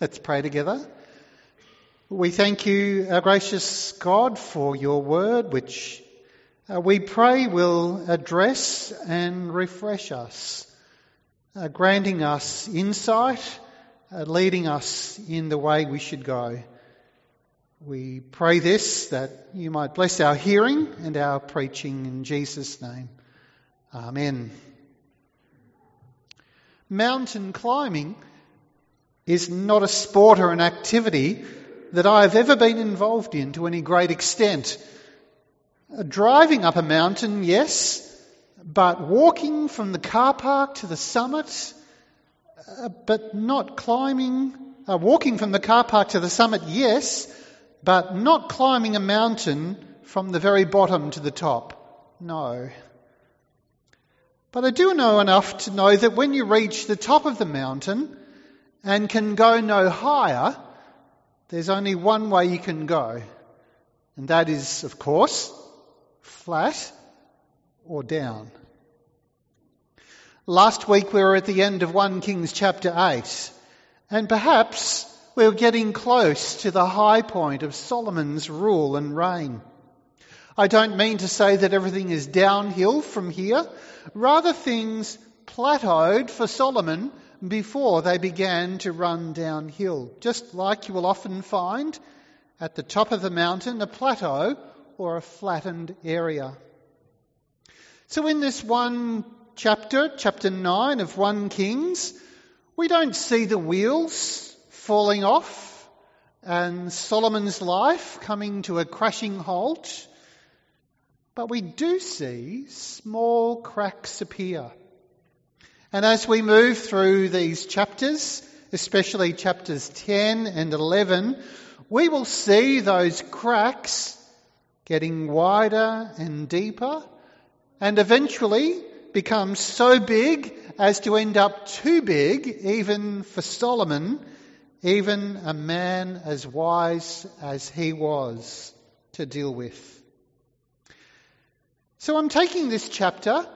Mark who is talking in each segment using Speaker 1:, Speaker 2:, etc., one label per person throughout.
Speaker 1: Let's pray together. We thank you, our gracious God, for your word, which uh, we pray will address and refresh us, uh, granting us insight, uh, leading us in the way we should go. We pray this that you might bless our hearing and our preaching in Jesus' name. Amen. Mountain climbing is not a sport or an activity that I have ever been involved in to any great extent. Driving up a mountain, yes, but walking from the car park to the summit, uh, but not climbing, uh, walking from the car park to the summit, yes, but not climbing a mountain from the very bottom to the top, no. But I do know enough to know that when you reach the top of the mountain, and can go no higher, there's only one way you can go. And that is, of course, flat or down. Last week we were at the end of 1 Kings chapter 8, and perhaps we we're getting close to the high point of Solomon's rule and reign. I don't mean to say that everything is downhill from here, rather things plateaued for Solomon before they began to run downhill, just like you will often find at the top of the mountain a plateau or a flattened area. So, in this one chapter, chapter 9 of 1 Kings, we don't see the wheels falling off and Solomon's life coming to a crashing halt, but we do see small cracks appear. And as we move through these chapters, especially chapters 10 and 11, we will see those cracks getting wider and deeper and eventually become so big as to end up too big even for Solomon, even a man as wise as he was to deal with. So I'm taking this chapter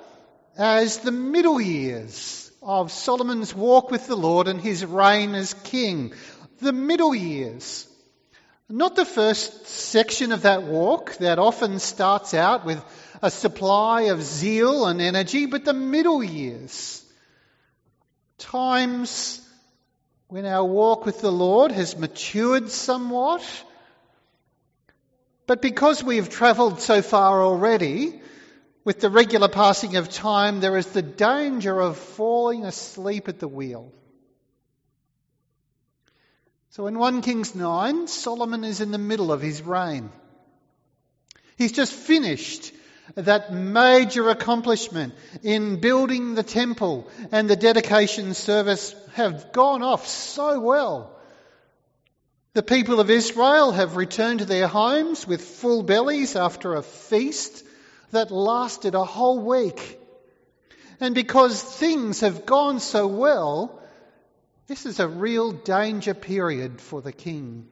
Speaker 1: as the middle years of Solomon's walk with the Lord and his reign as king. The middle years. Not the first section of that walk that often starts out with a supply of zeal and energy, but the middle years. Times when our walk with the Lord has matured somewhat, but because we have travelled so far already, with the regular passing of time, there is the danger of falling asleep at the wheel. So in 1 Kings 9, Solomon is in the middle of his reign. He's just finished that major accomplishment in building the temple and the dedication service have gone off so well. The people of Israel have returned to their homes with full bellies after a feast that lasted a whole week. And because things have gone so well, this is a real danger period for the king.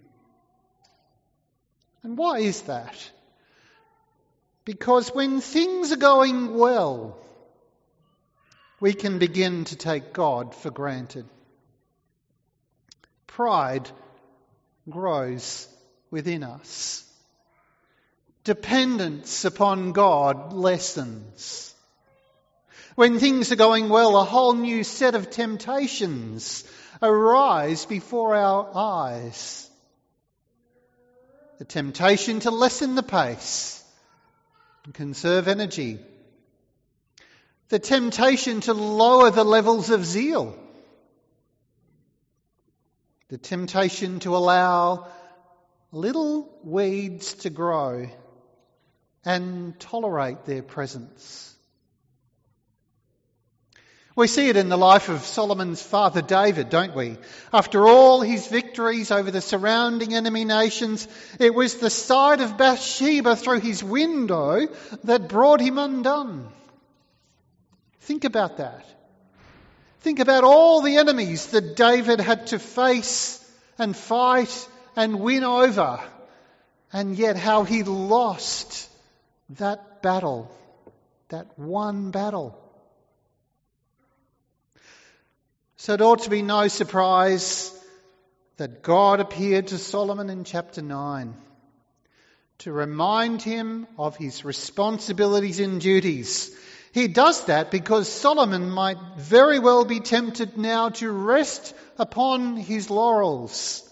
Speaker 1: And why is that? Because when things are going well, we can begin to take God for granted. Pride grows within us dependence upon God lessens. When things are going well, a whole new set of temptations arise before our eyes. The temptation to lessen the pace and conserve energy. The temptation to lower the levels of zeal. The temptation to allow little weeds to grow and tolerate their presence. We see it in the life of Solomon's father David, don't we? After all his victories over the surrounding enemy nations, it was the sight of Bathsheba through his window that brought him undone. Think about that. Think about all the enemies that David had to face and fight and win over, and yet how he lost that battle, that one battle. So it ought to be no surprise that God appeared to Solomon in chapter 9 to remind him of his responsibilities and duties. He does that because Solomon might very well be tempted now to rest upon his laurels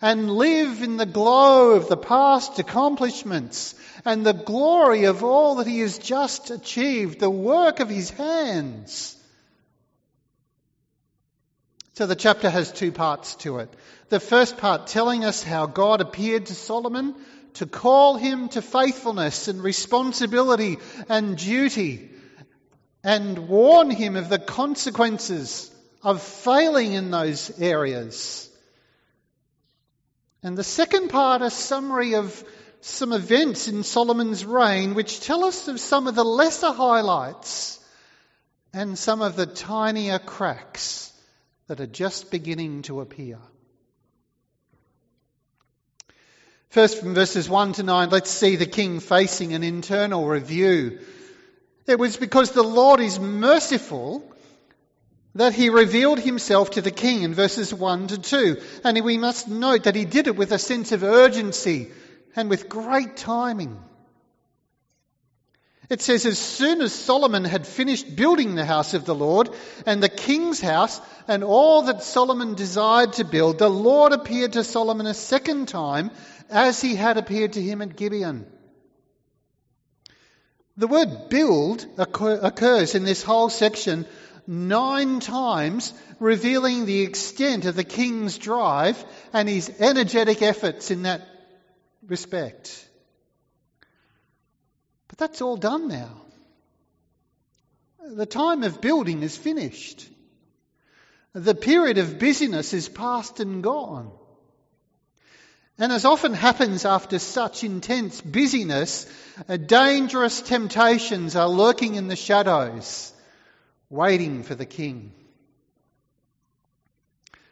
Speaker 1: and live in the glow of the past accomplishments and the glory of all that he has just achieved, the work of his hands. So the chapter has two parts to it. The first part telling us how God appeared to Solomon to call him to faithfulness and responsibility and duty and warn him of the consequences of failing in those areas. And the second part, a summary of some events in Solomon's reign which tell us of some of the lesser highlights and some of the tinier cracks that are just beginning to appear. First, from verses 1 to 9, let's see the king facing an internal review. It was because the Lord is merciful that he revealed himself to the king in verses 1 to 2. And we must note that he did it with a sense of urgency and with great timing. It says, as soon as Solomon had finished building the house of the Lord and the king's house and all that Solomon desired to build, the Lord appeared to Solomon a second time as he had appeared to him at Gibeon. The word build occurs in this whole section nine times, revealing the extent of the king's drive and his energetic efforts in that respect. But that's all done now. The time of building is finished. The period of busyness is past and gone. And as often happens after such intense busyness, uh, dangerous temptations are lurking in the shadows, waiting for the king.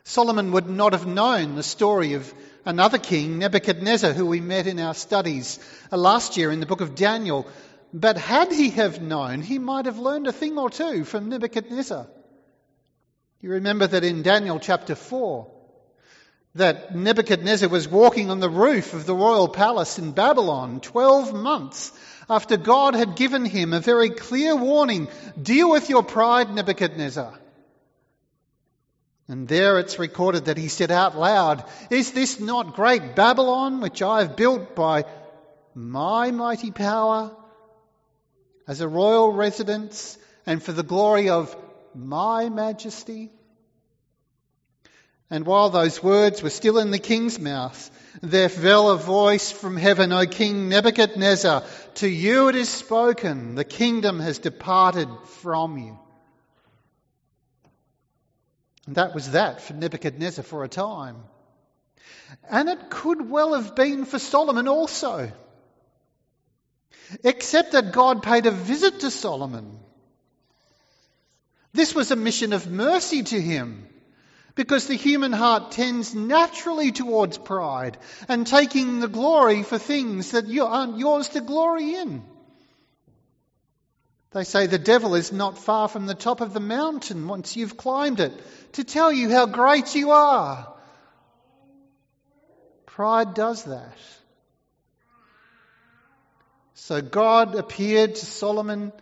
Speaker 1: Solomon would not have known the story of another king, Nebuchadnezzar, who we met in our studies uh, last year in the book of Daniel. But had he have known, he might have learned a thing or two from Nebuchadnezzar. You remember that in Daniel chapter 4, that Nebuchadnezzar was walking on the roof of the royal palace in Babylon 12 months after God had given him a very clear warning deal with your pride, Nebuchadnezzar. And there it's recorded that he said out loud, Is this not great Babylon, which I have built by my mighty power as a royal residence and for the glory of my majesty? And while those words were still in the king's mouth, there fell a voice from heaven, O King Nebuchadnezzar, to you it is spoken, the kingdom has departed from you. And that was that for Nebuchadnezzar for a time. And it could well have been for Solomon also. Except that God paid a visit to Solomon. This was a mission of mercy to him because the human heart tends naturally towards pride and taking the glory for things that aren't yours to glory in. They say the devil is not far from the top of the mountain once you've climbed it to tell you how great you are. Pride does that. So God appeared to Solomon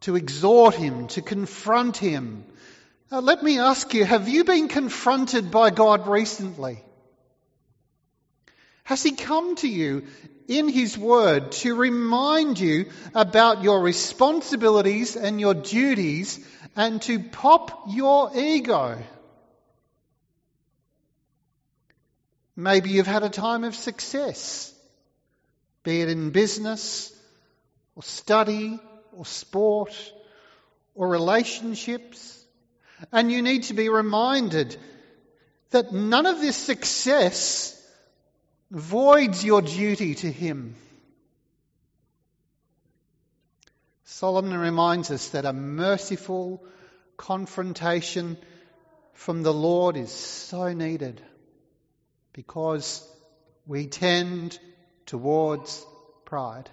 Speaker 1: to exhort him, to confront him. Let me ask you have you been confronted by God recently? Has He come to you in His Word to remind you about your responsibilities and your duties and to pop your ego? Maybe you've had a time of success, be it in business or study or sport or relationships, and you need to be reminded that none of this success voids your duty to Him. Solomon reminds us that a merciful confrontation from the Lord is so needed because we tend towards pride.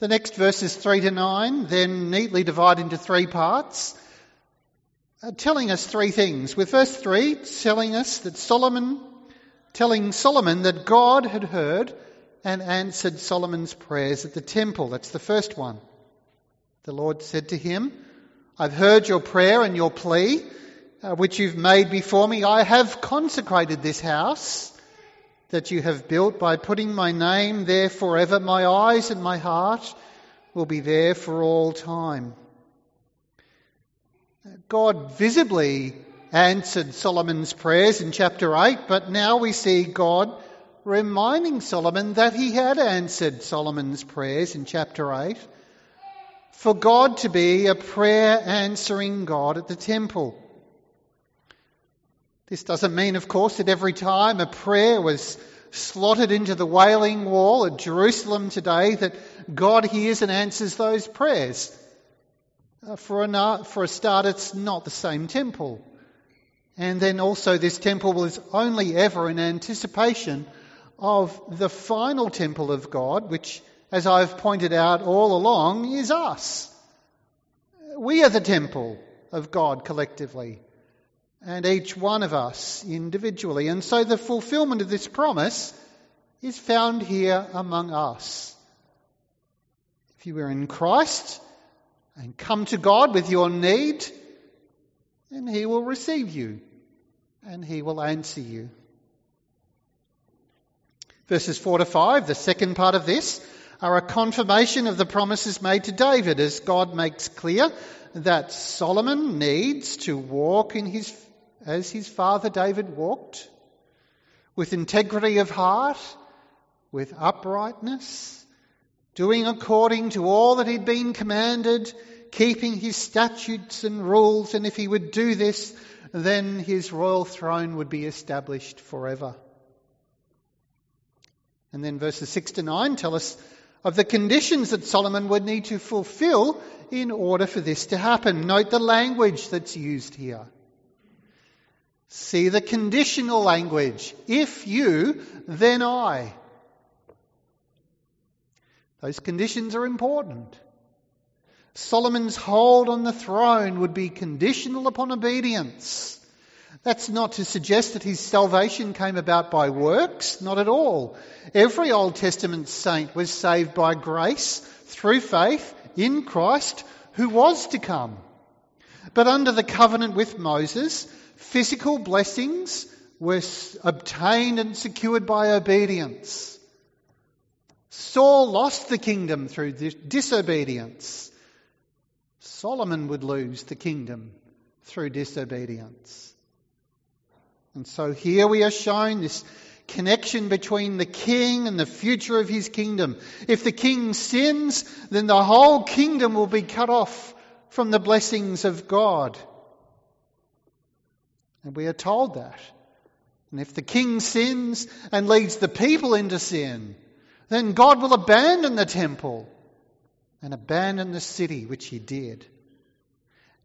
Speaker 1: The next verses 3 to 9 then neatly divide into three parts. uh, telling us three things. With verse 3 telling us that Solomon, telling Solomon that God had heard and answered Solomon's prayers at the temple. That's the first one. The Lord said to him, I've heard your prayer and your plea, uh, which you've made before me. I have consecrated this house that you have built by putting my name there forever. My eyes and my heart will be there for all time. God visibly answered Solomon's prayers in chapter 8, but now we see God reminding Solomon that he had answered Solomon's prayers in chapter 8 for God to be a prayer answering God at the temple. This doesn't mean, of course, that every time a prayer was slotted into the Wailing Wall at Jerusalem today, that God hears and answers those prayers. Uh, for, a, for a start, it's not the same temple. And then also, this temple was only ever in anticipation of the final temple of God, which, as I've pointed out all along, is us. We are the temple of God collectively, and each one of us individually. And so the fulfillment of this promise is found here among us. If you are in Christ, and come to God with your need, then He will receive you and He will answer you. Verses 4 to 5, the second part of this, are a confirmation of the promises made to David as God makes clear that Solomon needs to walk in his, as his father David walked, with integrity of heart, with uprightness, doing according to all that he'd been commanded, keeping his statutes and rules, and if he would do this, then his royal throne would be established forever. And then verses 6 to 9 tell us of the conditions that Solomon would need to fulfill in order for this to happen. Note the language that's used here. See the conditional language. If you, then I. Those conditions are important. Solomon's hold on the throne would be conditional upon obedience. That's not to suggest that his salvation came about by works, not at all. Every Old Testament saint was saved by grace through faith in Christ who was to come. But under the covenant with Moses, physical blessings were obtained and secured by obedience. Saul lost the kingdom through disobedience. Solomon would lose the kingdom through disobedience. And so here we are shown this connection between the king and the future of his kingdom. If the king sins, then the whole kingdom will be cut off from the blessings of God. And we are told that. And if the king sins and leads the people into sin, then God will abandon the temple and abandon the city, which he did.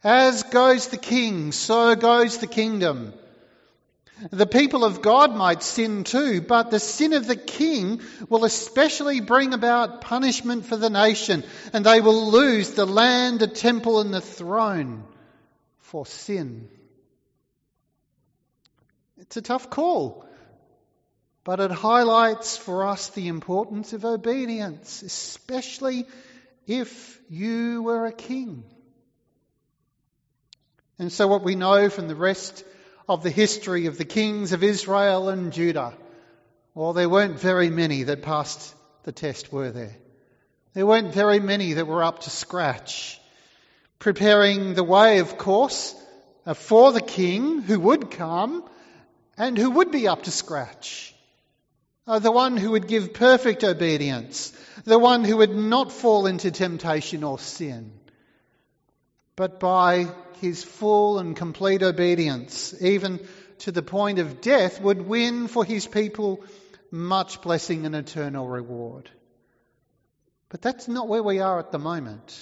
Speaker 1: As goes the king, so goes the kingdom. The people of God might sin too, but the sin of the king will especially bring about punishment for the nation, and they will lose the land, the temple, and the throne for sin. It's a tough call but it highlights for us the importance of obedience, especially if you were a king. And so, what we know from the rest of the history of the kings of Israel and Judah, well, there weren't very many that passed the test, were there? There weren't very many that were up to scratch, preparing the way, of course, for the king who would come and who would be up to scratch uh, the one who would give perfect obedience, the one who would not fall into temptation or sin, but by his full and complete obedience, even to the point of death, would win for his people much blessing and eternal reward. But that's not where we are at the moment.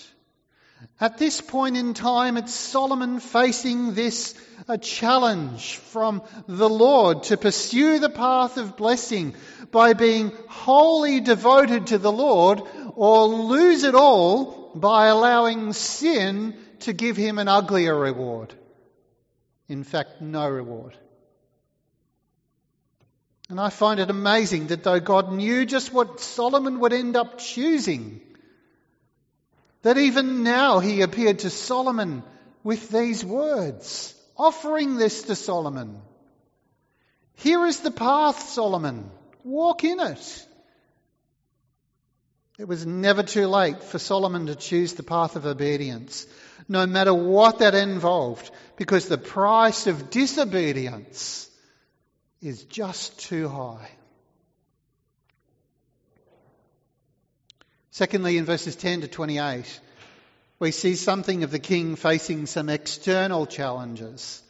Speaker 1: At this point in time, it's Solomon facing this a challenge from the Lord to pursue the path of blessing by being wholly devoted to the Lord or lose it all by allowing sin to give him an uglier reward In fact, no reward. And I find it amazing that though God knew just what Solomon would end up choosing, that even now he appeared to Solomon with these words, offering this to Solomon. Here is the path, Solomon. Walk in it. It was never too late for Solomon to choose the path of obedience, no matter what that involved, because the price of disobedience is just too high. Secondly, in verses 10 to 28, we see something of the king facing some external challenges.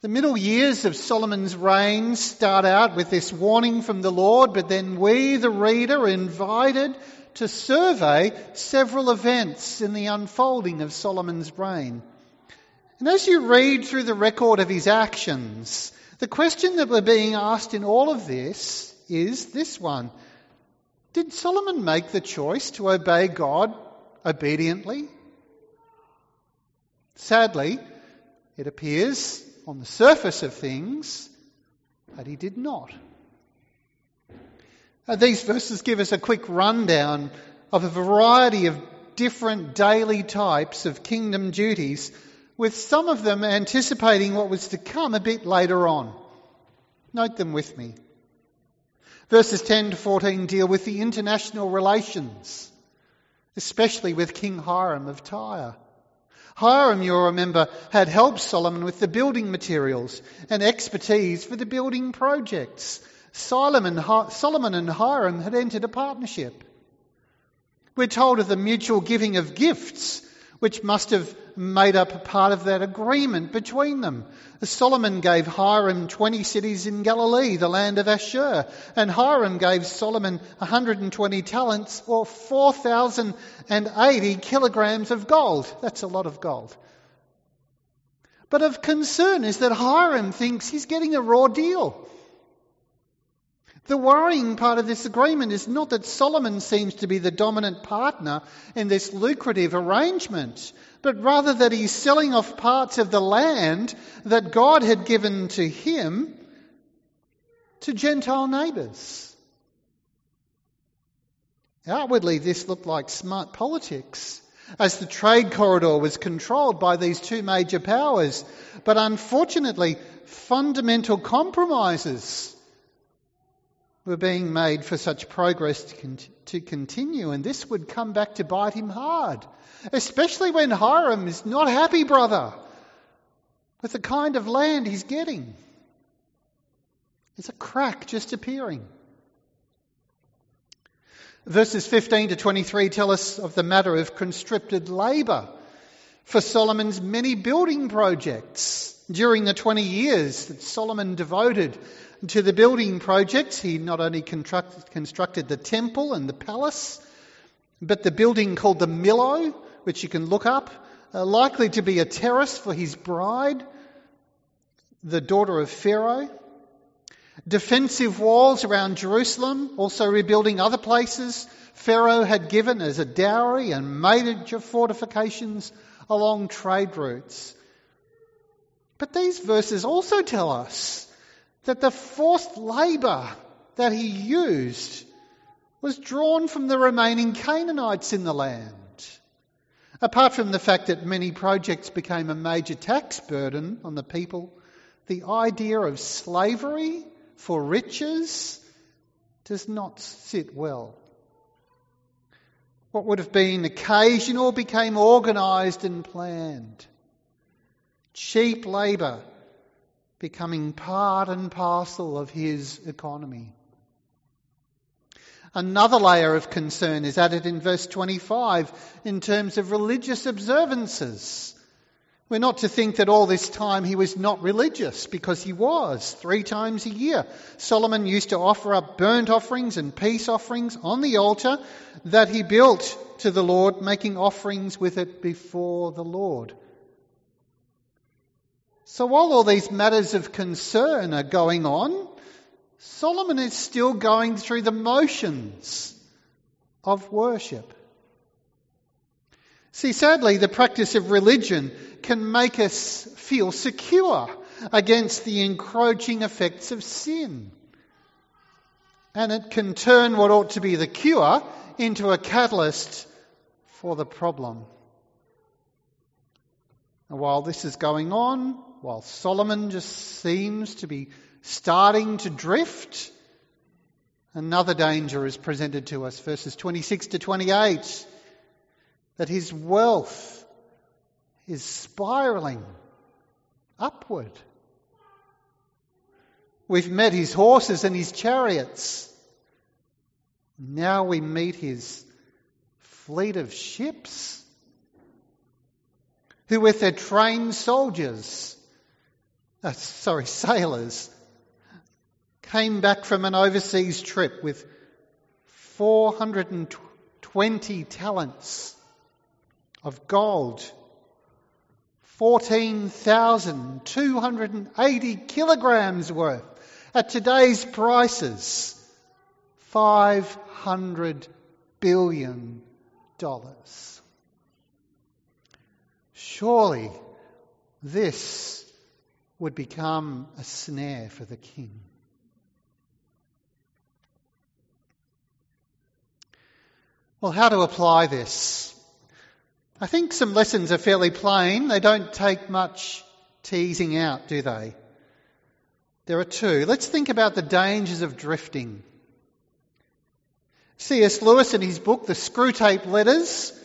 Speaker 1: The middle years of Solomon's reign start out with this warning from the Lord, but then we, the reader, are invited to survey several events in the unfolding of Solomon's reign. And as you read through the record of his actions, the question that we're being asked in all of this is this one. Did Solomon make the choice to obey God obediently? Sadly, it appears on the surface of things that he did not. Now, these verses give us a quick rundown of a variety of different daily types of kingdom duties with some of them anticipating what was to come a bit later on. Note them with me. Verses 10 to 14 deal with the international relations, especially with King Hiram of Tyre. Hiram, you'll remember, had helped Solomon with the building materials and expertise for the building projects. Solomon and Hiram had entered a partnership. We're told of the mutual giving of gifts which must have made up part of that agreement between them. Solomon gave Hiram 20 cities in Galilee, the land of Ashur, and Hiram gave Solomon 120 talents or 4,080 kilograms of gold. That's a lot of gold. But of concern is that Hiram thinks he's getting a raw deal. The worrying part of this agreement is not that Solomon seems to be the dominant partner in this lucrative arrangement, but rather that he's selling off parts of the land that God had given to him to Gentile neighbours. Outwardly, this looked like smart politics, as the trade corridor was controlled by these two major powers. But unfortunately, fundamental compromises were being made for such progress to, con- to continue, and this would come back to bite him hard, especially when Hiram is not happy, brother, with the kind of land he's getting. There's a crack just appearing. Verses 15 to 23 tell us of the matter of conscripted labour for Solomon's many building projects. During the 20 years that Solomon devoted to the building projects, he not only constructed the temple and the palace, but the building called the Millo, which you can look up, uh, likely to be a terrace for his bride, the daughter of Pharaoh. Defensive walls around Jerusalem, also rebuilding other places Pharaoh had given as a dowry and major fortifications along trade routes. But these verses also tell us that the forced labour that he used was drawn from the remaining Canaanites in the land. Apart from the fact that many projects became a major tax burden on the people, the idea of slavery for riches does not sit well. What would have been occasional became organised and planned. Cheap labour becoming part and parcel of his economy. Another layer of concern is added in verse 25 in terms of religious observances. We're not to think that all this time he was not religious, because he was three times a year. Solomon used to offer up burnt offerings and peace offerings on the altar that he built to the Lord, making offerings with it before the Lord. So while all these matters of concern are going on, Solomon is still going through the motions of worship. See, sadly, the practice of religion can make us feel secure against the encroaching effects of sin. And it can turn what ought to be the cure into a catalyst for the problem. And while this is going on, while Solomon just seems to be starting to drift, another danger is presented to us, verses 26 to 28, that his wealth is spiraling upward. We've met his horses and his chariots. Now we meet his fleet of ships, who with their trained soldiers, uh, sorry, sailors, came back from an overseas trip with 420 talents of gold, 14,280 kilograms worth. At today's prices, 500 billion dollars. Surely this would become a snare for the king. Well, how to apply this? I think some lessons are fairly plain. They don't take much teasing out, do they? There are two. Let's think about the dangers of drifting. C.S. Lewis, in his book, The Screwtape Letters,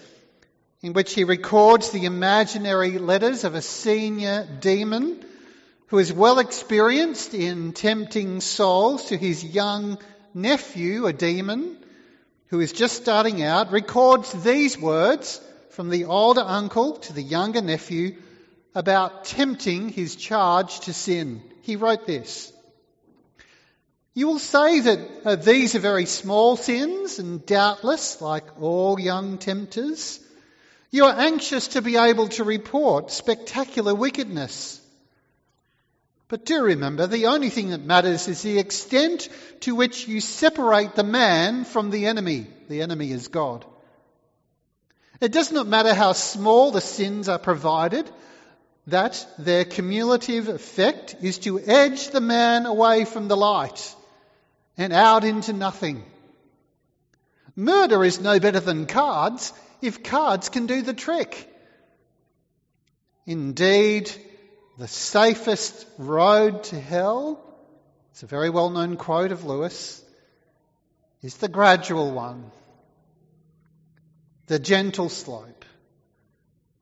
Speaker 1: in which he records the imaginary letters of a senior demon who is well experienced in tempting souls to his young nephew, a demon, who is just starting out, records these words from the older uncle to the younger nephew about tempting his charge to sin. He wrote this. You will say that uh, these are very small sins and doubtless, like all young tempters, you are anxious to be able to report spectacular wickedness. But do remember, the only thing that matters is the extent to which you separate the man from the enemy. The enemy is God. It does not matter how small the sins are provided, that their cumulative effect is to edge the man away from the light and out into nothing. Murder is no better than cards if cards can do the trick. Indeed, the safest road to hell, it's a very well known quote of Lewis, is the gradual one, the gentle slope,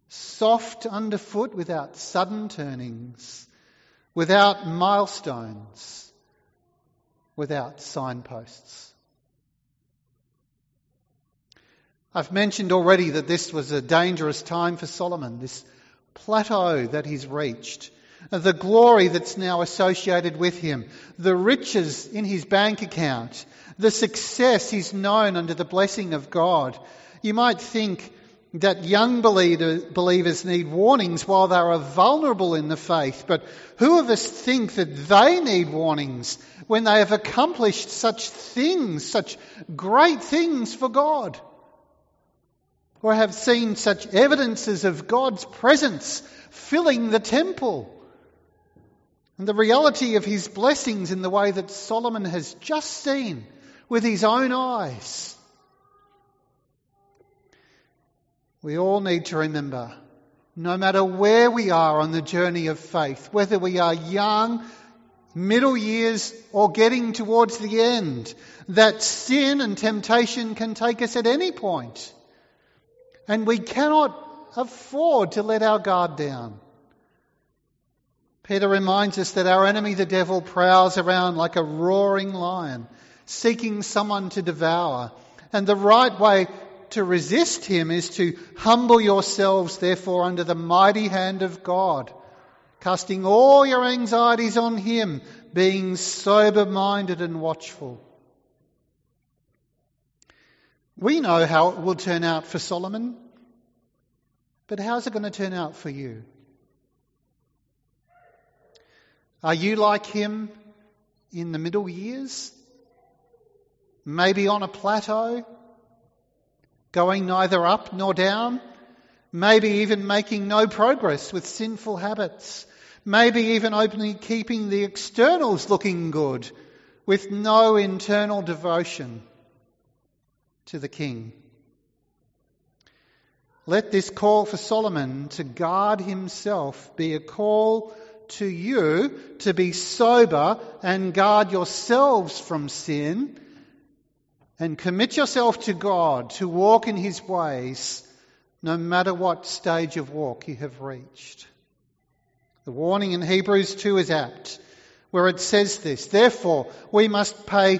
Speaker 1: soft underfoot without sudden turnings, without milestones without signposts. I've mentioned already that this was a dangerous time for Solomon, this plateau that he's reached, the glory that's now associated with him, the riches in his bank account, the success he's known under the blessing of God. You might think that young believers need warnings while they are vulnerable in the faith. But who of us think that they need warnings when they have accomplished such things, such great things for God? Or have seen such evidences of God's presence filling the temple? And the reality of his blessings in the way that Solomon has just seen with his own eyes. We all need to remember, no matter where we are on the journey of faith, whether we are young, middle years, or getting towards the end, that sin and temptation can take us at any point. And we cannot afford to let our guard down. Peter reminds us that our enemy, the devil, prowls around like a roaring lion, seeking someone to devour. And the right way to resist him is to humble yourselves, therefore, under the mighty hand of God, casting all your anxieties on him, being sober minded and watchful. We know how it will turn out for Solomon, but how's it going to turn out for you? Are you like him in the middle years? Maybe on a plateau? going neither up nor down, maybe even making no progress with sinful habits, maybe even openly keeping the externals looking good with no internal devotion to the king. Let this call for Solomon to guard himself be a call to you to be sober and guard yourselves from sin and commit yourself to God to walk in his ways no matter what stage of walk you have reached. The warning in Hebrews 2 is apt, where it says this, therefore we must pay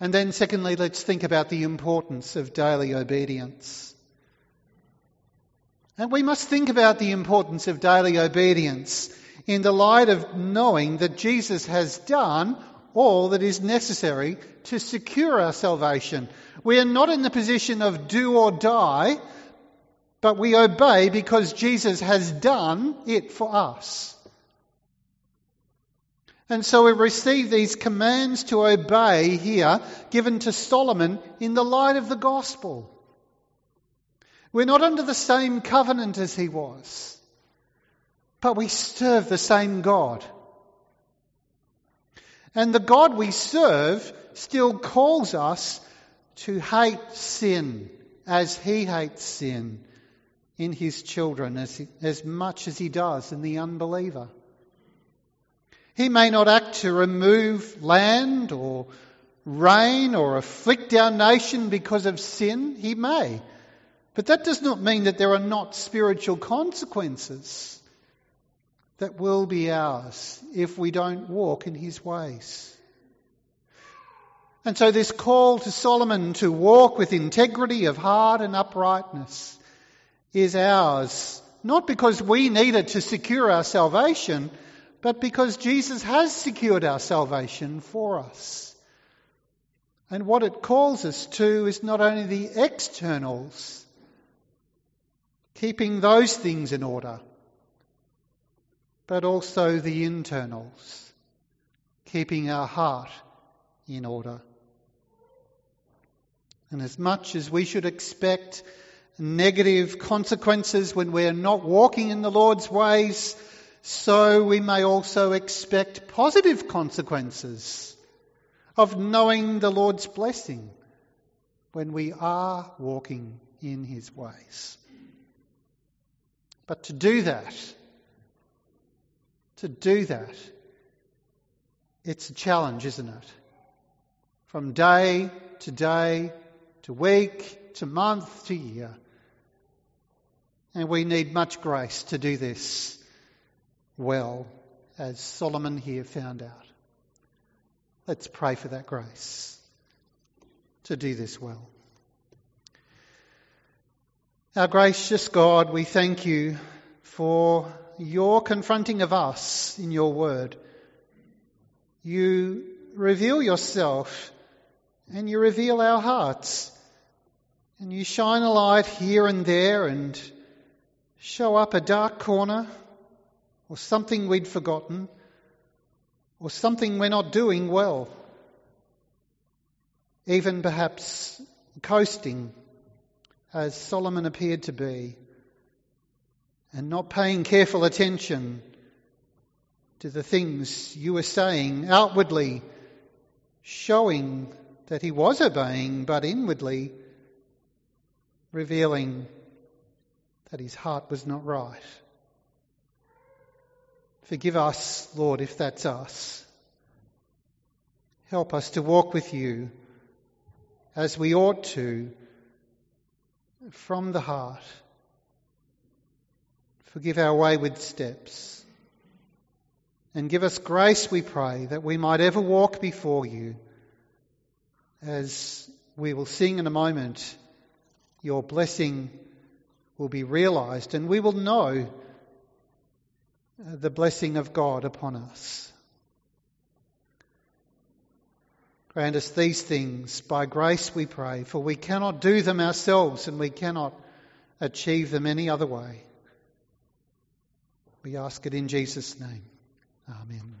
Speaker 1: And then, secondly, let's think about the importance of daily obedience. And we must think about the importance of daily obedience in the light of knowing that Jesus has done all that is necessary to secure our salvation. We are not in the position of do or die, but we obey because Jesus has done it for us. And so we receive these commands to obey here given to Solomon in the light of the gospel. We're not under the same covenant as he was, but we serve the same God. And the God we serve still calls us to hate sin as he hates sin in his children as, as much as he does in the unbeliever. He may not act to remove land or rain or afflict our nation because of sin. He may. But that does not mean that there are not spiritual consequences that will be ours if we don't walk in his ways. And so this call to Solomon to walk with integrity of heart and uprightness is ours, not because we need it to secure our salvation, but because Jesus has secured our salvation for us. And what it calls us to is not only the externals, keeping those things in order, but also the internals, keeping our heart in order. And as much as we should expect negative consequences when we're not walking in the Lord's ways, so we may also expect positive consequences of knowing the Lord's blessing when we are walking in His ways. But to do that, to do that, it's a challenge, isn't it? From day to day, to week, to month, to year. And we need much grace to do this well, as Solomon here found out. Let's pray for that grace to do this well. Our gracious God, we thank you for your confronting of us in your word. You reveal yourself and you reveal our hearts. And you shine a light here and there and show up a dark corner or something we'd forgotten or something we're not doing well. Even perhaps coasting as Solomon appeared to be and not paying careful attention to the things you were saying outwardly, showing that he was obeying, but inwardly revealing that his heart was not right. Forgive us, Lord, if that's us. Help us to walk with you as we ought to from the heart. Forgive our wayward steps. And give us grace, we pray, that we might ever walk before you. As we will sing in a moment, your blessing will be realized, and we will know the blessing of God upon us. Grant us these things by grace, we pray, for we cannot do them ourselves and we cannot achieve them any other way. We ask it in Jesus' name. Amen.